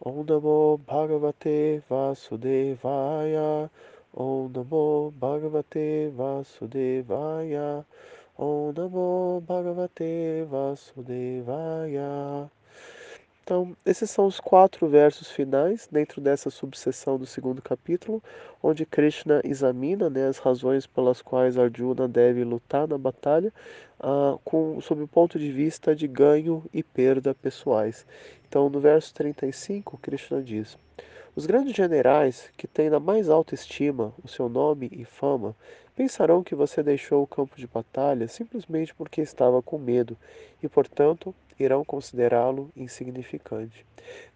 Om Namo Bhagavate Vasudevaya. Om Namo Bhagavate Vasudevaya. Om Namo Bhagavate Vasudevaya. Então, esses são os quatro versos finais dentro dessa subseção do segundo capítulo, onde Krishna examina né, as razões pelas quais Arjuna deve lutar na batalha, uh, com, sob o ponto de vista de ganho e perda pessoais. Então, no verso 35, Krishna diz: Os grandes generais, que têm na mais alta estima o seu nome e fama, pensarão que você deixou o campo de batalha simplesmente porque estava com medo e, portanto, irão considerá-lo insignificante.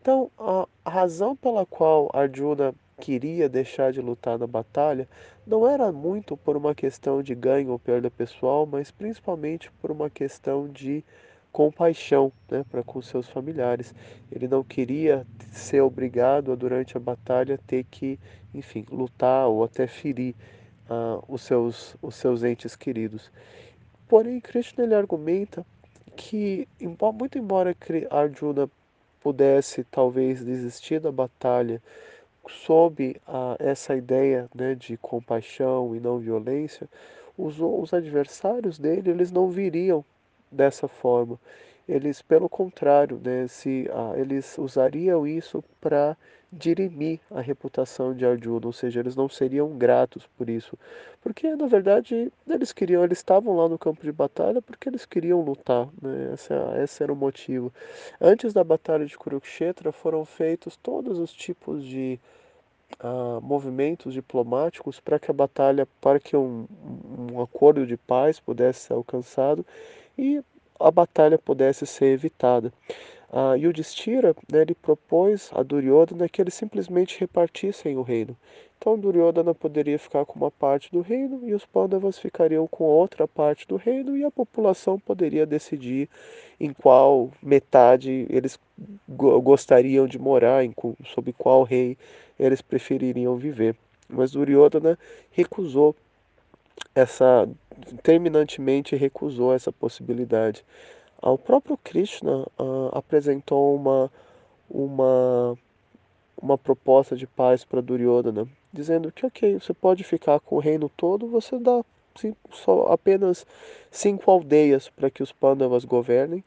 Então, a razão pela qual Arjuna queria deixar de lutar na batalha não era muito por uma questão de ganho ou perda pessoal, mas principalmente por uma questão de compaixão né, para com seus familiares. Ele não queria ser obrigado a, durante a batalha, ter que, enfim, lutar ou até ferir uh, os, seus, os seus entes queridos. Porém, Krishna ele argumenta que, muito embora Arjuna pudesse talvez desistir da batalha sob a, essa ideia né, de compaixão e não violência, os, os adversários dele eles não viriam dessa forma. Eles, pelo contrário, né, se, ah, eles usariam isso para dirimir a reputação de Arjuna, ou seja, eles não seriam gratos por isso, porque na verdade eles queriam, eles estavam lá no campo de batalha porque eles queriam lutar, né? esse, esse era o motivo. Antes da batalha de Kurukshetra foram feitos todos os tipos de uh, movimentos diplomáticos para que a batalha, para que um, um acordo de paz pudesse ser alcançado e a batalha pudesse ser evitada. Uh, Yudhishthira, né, ele propôs a Duryodhana que eles simplesmente repartissem o reino. Então Duryodhana poderia ficar com uma parte do reino e os Pandavas ficariam com outra parte do reino e a população poderia decidir em qual metade eles gostariam de morar, em, sob qual rei eles prefeririam viver. Mas Duryodhana recusou essa terminantemente recusou essa possibilidade. O próprio Krishna uh, apresentou uma, uma, uma proposta de paz para Duryodhana, dizendo que, ok, você pode ficar com o reino todo, você dá só apenas cinco aldeias para que os Pandavas governem,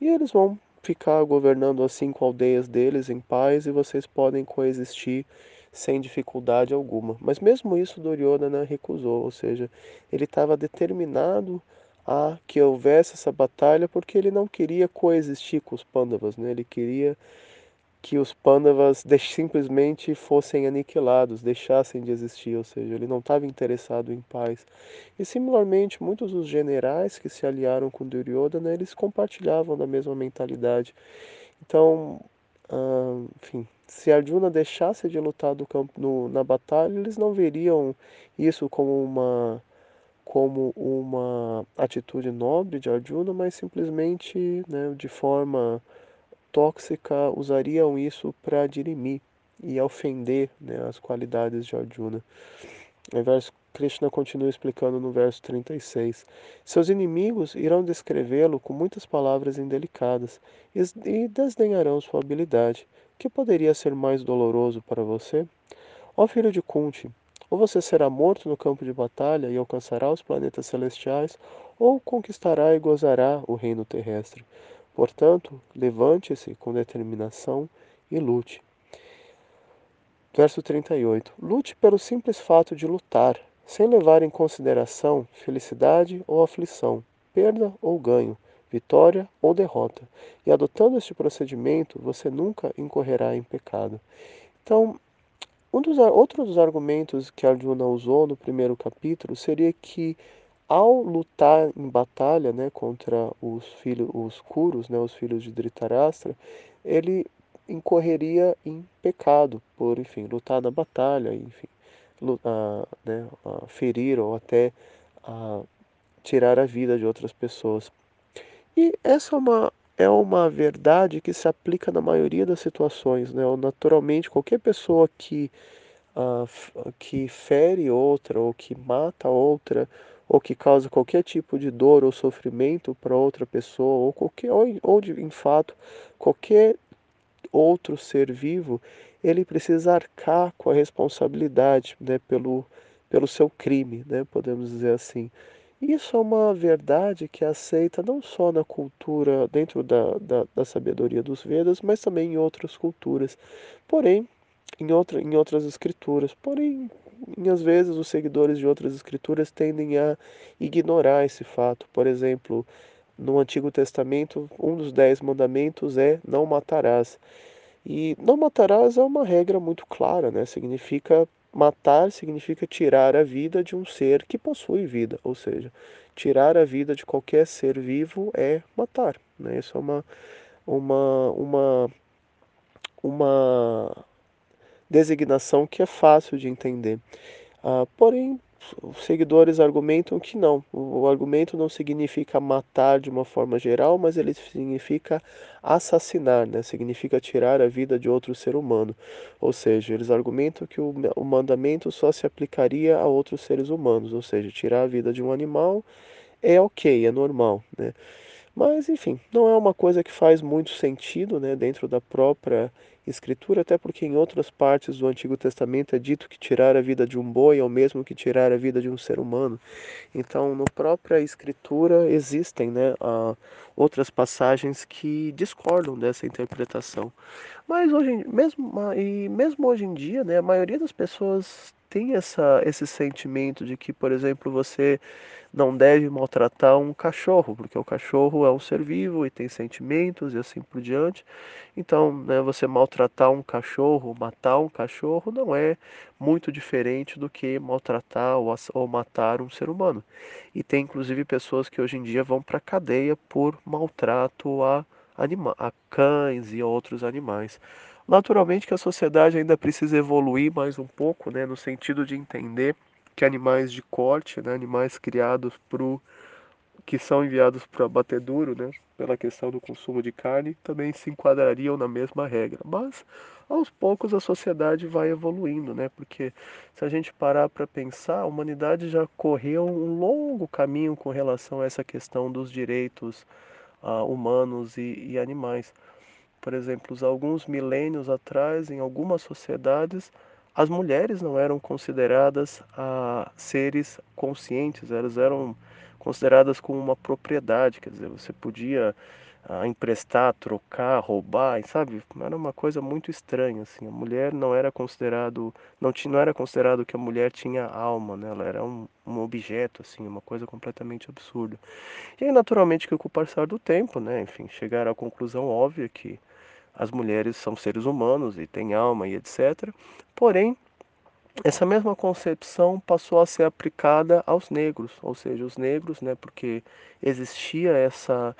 e eles vão ficar governando as cinco aldeias deles em paz, e vocês podem coexistir sem dificuldade alguma. Mas mesmo isso Duryodhana recusou, ou seja, ele estava determinado a que houvesse essa batalha porque ele não queria coexistir com os Pandavas, né? ele queria que os Pandavas simplesmente fossem aniquilados, deixassem de existir, ou seja, ele não estava interessado em paz. E similarmente, muitos dos generais que se aliaram com Duryodhana, eles compartilhavam da mesma mentalidade. Então, ah, enfim, se Arjuna deixasse de lutar campo no, na batalha, eles não veriam isso como uma como uma atitude nobre de Arjuna, mas simplesmente né, de forma tóxica usariam isso para dirimir e ofender né, as qualidades de Arjuna. O verso Krishna continua explicando no verso 36. Seus inimigos irão descrevê-lo com muitas palavras indelicadas e desdenharão sua habilidade. Que poderia ser mais doloroso para você? Ó filho de Kunti, ou você será morto no campo de batalha e alcançará os planetas celestiais, ou conquistará e gozará o reino terrestre. Portanto, levante-se com determinação e lute. Verso 38. Lute pelo simples fato de lutar, sem levar em consideração felicidade ou aflição, perda ou ganho, vitória ou derrota. E adotando este procedimento, você nunca incorrerá em pecado. Então, um dos outros dos argumentos que Arjuna usou no primeiro capítulo seria que ao lutar em batalha, né, contra os filhos, os Kurus, né, os filhos de Dhritarashtra, ele incorreria em pecado por, enfim, lutar na batalha, enfim, lutar, né, ferir ou até tirar a vida de outras pessoas. E essa é uma, é uma verdade que se aplica na maioria das situações. Né? Naturalmente, qualquer pessoa que, uh, que fere outra, ou que mata outra, ou que causa qualquer tipo de dor ou sofrimento para outra pessoa, ou qualquer, ou, ou de, em fato, qualquer outro ser vivo, ele precisa arcar com a responsabilidade né, pelo, pelo seu crime, né, podemos dizer assim. Isso é uma verdade que é aceita não só na cultura, dentro da, da, da sabedoria dos Vedas, mas também em outras culturas. Porém, em, outra, em outras escrituras. Porém, às vezes os seguidores de outras escrituras tendem a ignorar esse fato. Por exemplo, no Antigo Testamento, um dos dez mandamentos é não matarás. E não matarás é uma regra muito clara, né? Significa matar significa tirar a vida de um ser que possui vida, ou seja, tirar a vida de qualquer ser vivo é matar, né? Isso é uma uma uma uma designação que é fácil de entender. Ah, porém, os seguidores argumentam que não. O argumento não significa matar de uma forma geral, mas ele significa assassinar, né? significa tirar a vida de outro ser humano. Ou seja, eles argumentam que o, mandamento só se aplicaria a outros seres humanos, ou seja, tirar a vida de um animal é ok, é normal. Né? Mas, enfim, não é uma coisa que faz muito sentido né, dentro da própria Escritura, até porque em outras partes do Antigo Testamento é dito que tirar a vida de um boi é o mesmo que tirar a vida de um ser humano. Então, na própria Escritura existem né, outras passagens que discordam dessa interpretação. Mas hoje, mesmo, e mesmo hoje em dia, né, a maioria das pessoas tem essa, esse sentimento de que, por exemplo, você não deve maltratar um cachorro, porque o cachorro é um ser vivo e tem sentimentos e assim por diante. Então, né, você maltratar um cachorro, matar um cachorro, não é muito diferente do que maltratar ou, ou matar um ser humano. E tem inclusive pessoas que hoje em dia vão para a cadeia por maltrato a, anima a cães e outros animais. Naturalmente que a sociedade ainda precisa evoluir mais um pouco, né, no sentido de entender que animais de corte, né, animais criados pro que são enviados para abatedouro, né, pela questão do consumo de carne, também se enquadrariam na mesma regra. Mas aos poucos a sociedade vai evoluindo, né? Porque se a gente parar para pensar, a humanidade já correu um longo caminho com relação a essa questão dos direitos uh, humanos e, e animais. Por exemplo, alguns milênios atrás, em algumas sociedades, as mulheres não eram consideradas ah, seres conscientes, elas eram consideradas como uma propriedade, quer dizer, você podia ah, emprestar, trocar, roubar, sabe? Era uma coisa muito estranha, assim. A mulher não era considerado, não tinha, não era considerado que a mulher tinha alma, né? Ela era um, um objeto, assim, uma coisa completamente absurda. E aí, naturalmente, que com o passar do tempo, né? Enfim, chegaram à conclusão óbvia que as mulheres são seres humanos e têm alma e etc. Porém, essa mesma concepção passou a ser aplicada aos negros, ou seja, os negros, né, porque existia essa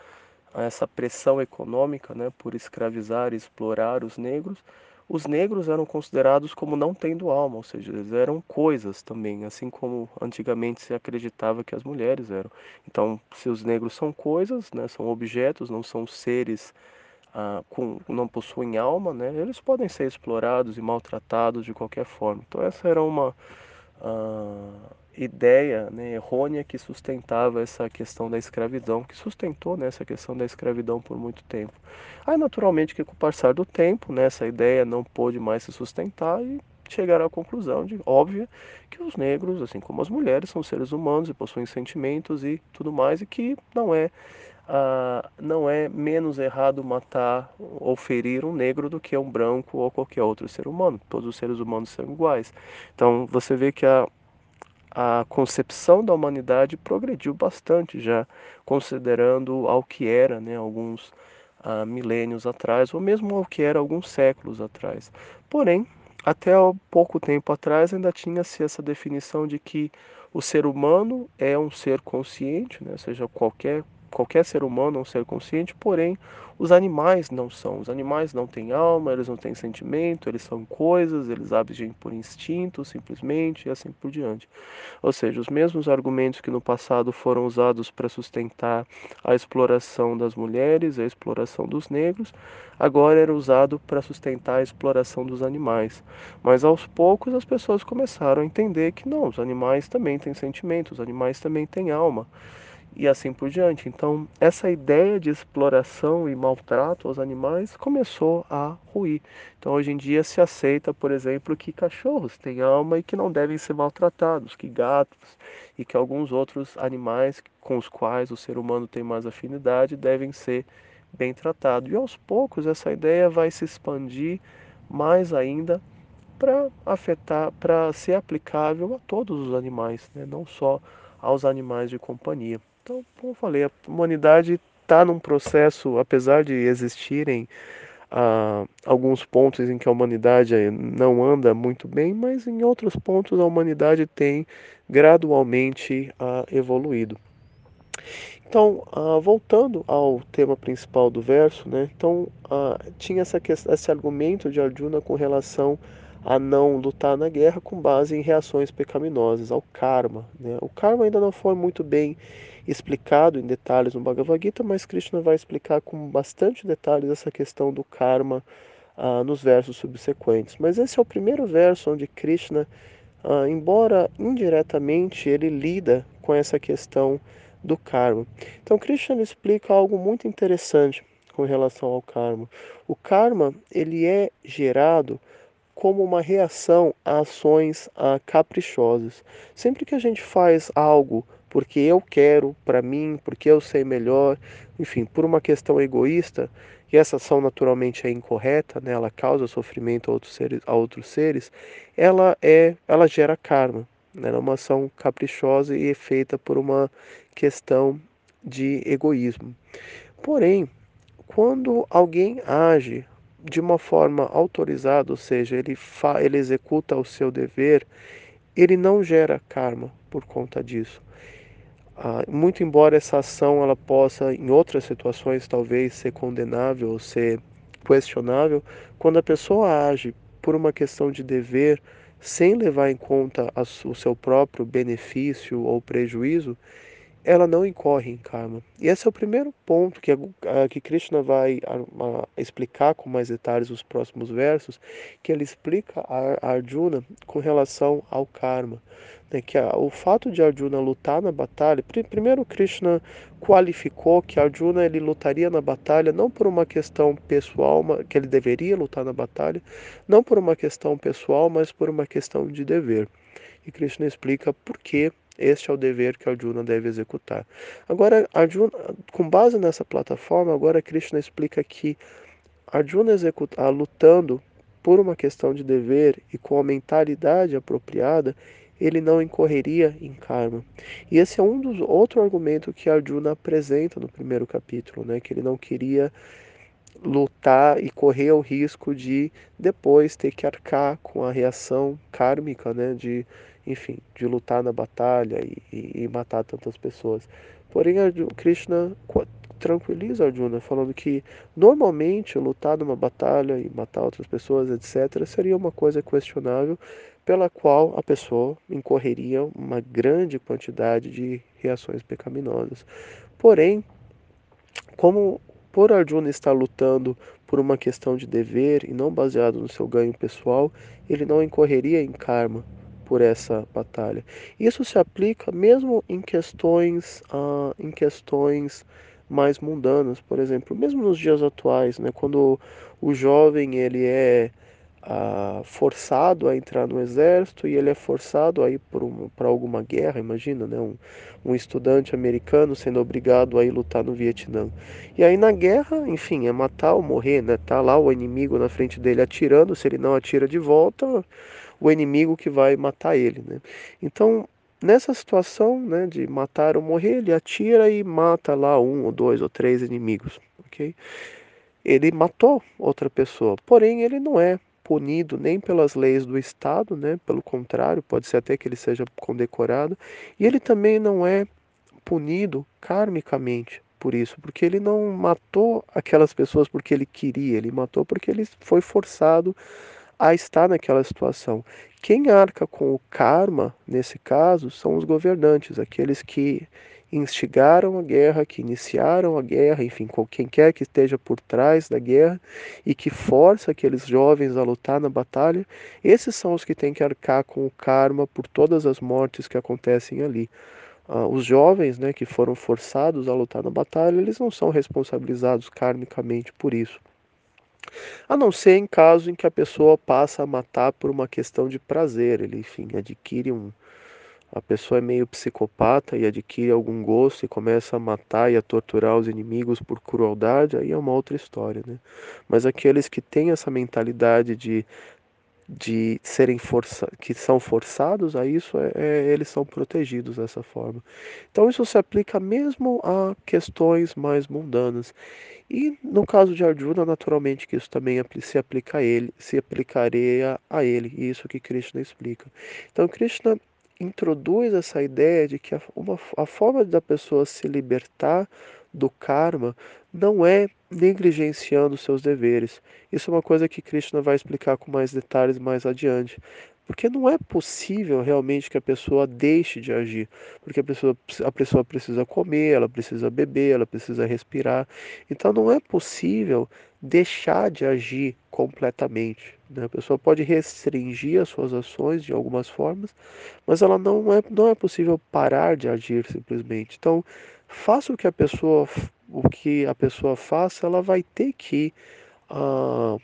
essa pressão econômica, né, por escravizar e explorar os negros. Os negros eram considerados como não tendo alma, ou seja, eles eram coisas também, assim como antigamente se acreditava que as mulheres eram. Então, se os negros são coisas, né, são objetos, não são seres ah, com, não possuem alma, né, eles podem ser explorados e maltratados de qualquer forma. Então essa era uma ah, ideia né, errônea que sustentava essa questão da escravidão, que sustentou né, essa questão da escravidão por muito tempo. Aí naturalmente que com o passar do tempo, né, essa ideia não pôde mais se sustentar e chegaram à conclusão de óbvia que os negros, assim como as mulheres, são seres humanos e possuem sentimentos e tudo mais e que não é ah, não é menos errado matar ou ferir um negro do que um branco ou qualquer outro ser humano. Todos os seres humanos são iguais. Então você vê que a, a concepção da humanidade progrediu bastante já, considerando ao que era, né, alguns ah, milênios atrás, ou mesmo ao que era alguns séculos atrás. Porém, até pouco tempo atrás ainda tinha-se essa definição de que o ser humano é um ser consciente, né? seja qualquer qualquer ser humano é um ser consciente, porém os animais não são. Os animais não têm alma, eles não têm sentimento, eles são coisas, eles agem por instinto simplesmente e assim por diante. Ou seja, os mesmos argumentos que no passado foram usados para sustentar a exploração das mulheres, a exploração dos negros, agora era usado para sustentar a exploração dos animais. Mas aos poucos as pessoas começaram a entender que não, os animais também têm sentimento, os animais também têm alma. E assim por diante. Então, essa ideia de exploração e maltrato aos animais começou a ruir. Então, hoje em dia se aceita, por exemplo, que cachorros têm alma e que não devem ser maltratados, que gatos e que alguns outros animais com os quais o ser humano tem mais afinidade devem ser bem tratados. E aos poucos essa ideia vai se expandir mais ainda para afetar, para ser aplicável a todos os animais, né? não só aos animais de companhia. Então, como eu falei, a humanidade está num processo, apesar de existirem ah, alguns pontos em que a humanidade não anda muito bem, mas em outros pontos a humanidade tem gradualmente ah, evoluído. Então, ah, voltando ao tema principal do verso, né? Então, ah, tinha essa, esse argumento de Arjuna com relação a não lutar na guerra com base em reações pecaminosas, ao karma. Né? O karma ainda não foi muito bem explicado em detalhes no Bhagavad Gita, mas Krishna vai explicar com bastante detalhes essa questão do karma ah, nos versos subsequentes. Mas esse é o primeiro verso onde Krishna, ah, embora indiretamente, ele lida com essa questão do karma. Então Krishna explica algo muito interessante com relação ao karma. O karma ele é gerado como uma reação a ações ah, caprichosas. Sempre que a gente faz algo porque eu quero para mim, porque eu sei melhor, enfim, por uma questão egoísta, e essa ação naturalmente é incorreta, né? ela causa sofrimento a outros seres, a outros seres ela é, ela gera karma. Né? É uma ação caprichosa e é feita por uma questão de egoísmo. Porém, quando alguém age de uma forma autorizada, ou seja, ele, fa ele executa o seu dever, ele não gera karma por conta disso. Ah, muito embora essa ação ela possa, em outras situações, talvez ser condenável ou ser questionável, quando a pessoa age por uma questão de dever, sem levar em conta o seu próprio benefício ou prejuízo, ela não incorre em karma. E esse é o primeiro ponto que, que Krishna vai explicar com mais detalhes nos próximos versos, que ele explica a, Arjuna com relação ao karma. Né, que o fato de Arjuna lutar na batalha, primeiro Krishna qualificou que Arjuna ele lutaria na batalha não por uma questão pessoal, que ele deveria lutar na batalha, não por uma questão pessoal, mas por uma questão de dever. E Krishna explica por que este é o dever que Arjuna deve executar. Agora, Arjuna, com base nessa plataforma, agora Krishna explica que Arjuna executa, ah, lutando por uma questão de dever e com a mentalidade apropriada, ele não incorreria em karma. E esse é um dos outro argumento que Arjuna apresenta no primeiro capítulo, né, que ele não queria lutar e correr o risco de depois ter que arcar com a reação kármica, né, de enfim, de lutar na batalha e, e, e matar tantas pessoas. Porém, Krishna tranquiliza Arjuna, falando que normalmente lutar numa batalha e matar outras pessoas, etc., seria uma coisa questionável, pela qual a pessoa incorreria uma grande quantidade de reações pecaminosas. Porém, como por Arjuna estar lutando por uma questão de dever e não baseado no seu ganho pessoal, ele não incorreria em karma, por essa batalha. Isso se aplica mesmo em questões, uh, em questões mais mundanas, por exemplo, mesmo nos dias atuais, né, quando o jovem ele é uh, forçado a entrar no exército e ele é forçado a ir para alguma guerra, imagina, né, um, um estudante americano sendo obrigado a ir lutar no Vietnã. E aí na guerra, enfim, é matar ou morrer, né? Tá lá o inimigo na frente dele atirando, se ele não atira de volta, o inimigo que vai matar ele. Né? Então, nessa situação né, de matar ou morrer, ele atira e mata lá um ou dois ou três inimigos. Okay? Ele matou outra pessoa, porém ele não é punido nem pelas leis do Estado, né? pelo contrário, pode ser até que ele seja condecorado, e ele também não é punido karmicamente por isso, porque ele não matou aquelas pessoas porque ele queria, ele matou porque ele foi forçado a estar naquela situação. Quem arca com o karma, nesse caso, são os governantes, aqueles que instigaram a guerra, que iniciaram a guerra, enfim, quem quer que esteja por trás da guerra e que força aqueles jovens a lutar na batalha, esses são os que têm que arcar com o karma por todas as mortes que acontecem ali. ah, os jovens, né, que foram forçados a lutar na batalha, eles não são responsabilizados karmicamente por isso. A não ser em caso em que a pessoa passa a matar por uma questão de prazer, ele, enfim, adquire um. A pessoa é meio psicopata e adquire algum gosto e começa a matar e a torturar os inimigos por crueldade, aí é uma outra história, né? Mas aqueles que têm essa mentalidade de de serem força, que são forçados a isso, é, é, eles são protegidos dessa forma. Então isso se aplica mesmo a questões mais mundanas. E no caso de Arjuna, naturalmente que isso também se aplica a ele, se aplicaria a ele, e isso que Krishna explica. Então Krishna introduz essa ideia de que a, uma, a forma da pessoa se libertar do karma não é negligenciando seus deveres. Isso é uma coisa que Krishna vai explicar com mais detalhes mais adiante. Porque não é possível realmente que a pessoa deixe de agir. Porque a pessoa, a pessoa precisa comer, ela precisa beber, ela precisa respirar. Então não é possível deixar de agir completamente. Né? A pessoa pode restringir as suas ações de algumas formas, mas ela não é, não é possível parar de agir simplesmente. Então, faça o que a pessoa o que a pessoa faça, ela vai ter que uh,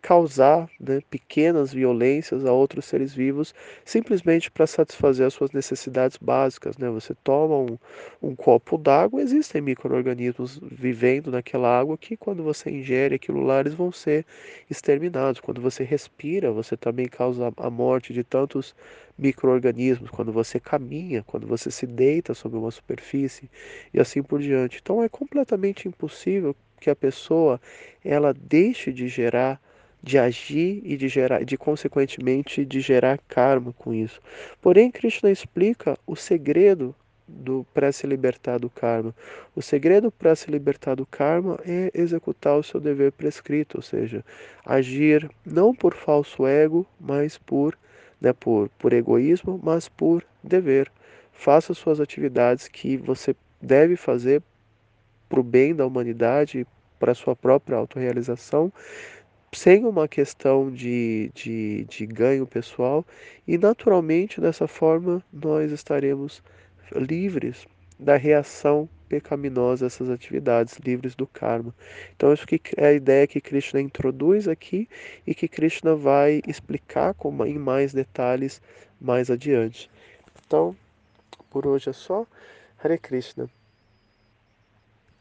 causar né, pequenas violências a outros seres vivos simplesmente para satisfazer as suas necessidades básicas. Né? Você toma um, um copo d'água, existem micro-organismos vivendo naquela água que quando você ingere aquilo lá, eles vão ser exterminados. Quando você respira, você também causa a morte de tantos micro-organismos. Quando você caminha, quando você se deita sobre uma superfície e assim por diante. Então é completamente impossível que a pessoa ela deixe de gerar, de agir e de gerar, de consequentemente de gerar karma com isso. Porém, Krishna explica o segredo do para se libertar do karma. O segredo para se libertar do karma é executar o seu dever prescrito, ou seja, agir não por falso ego, mas por, né, por, por egoísmo, mas por dever. Faça suas atividades que você deve fazer para o bem da humanidade, para a sua própria autorrealização, sem uma questão de, de, de ganho pessoal, e naturalmente dessa forma nós estaremos livres da reação pecaminosa a essas atividades, livres do karma. Então, isso que é a ideia que Krishna introduz aqui e que Krishna vai explicar em mais detalhes mais adiante. Então, por hoje é só. Hare Krishna.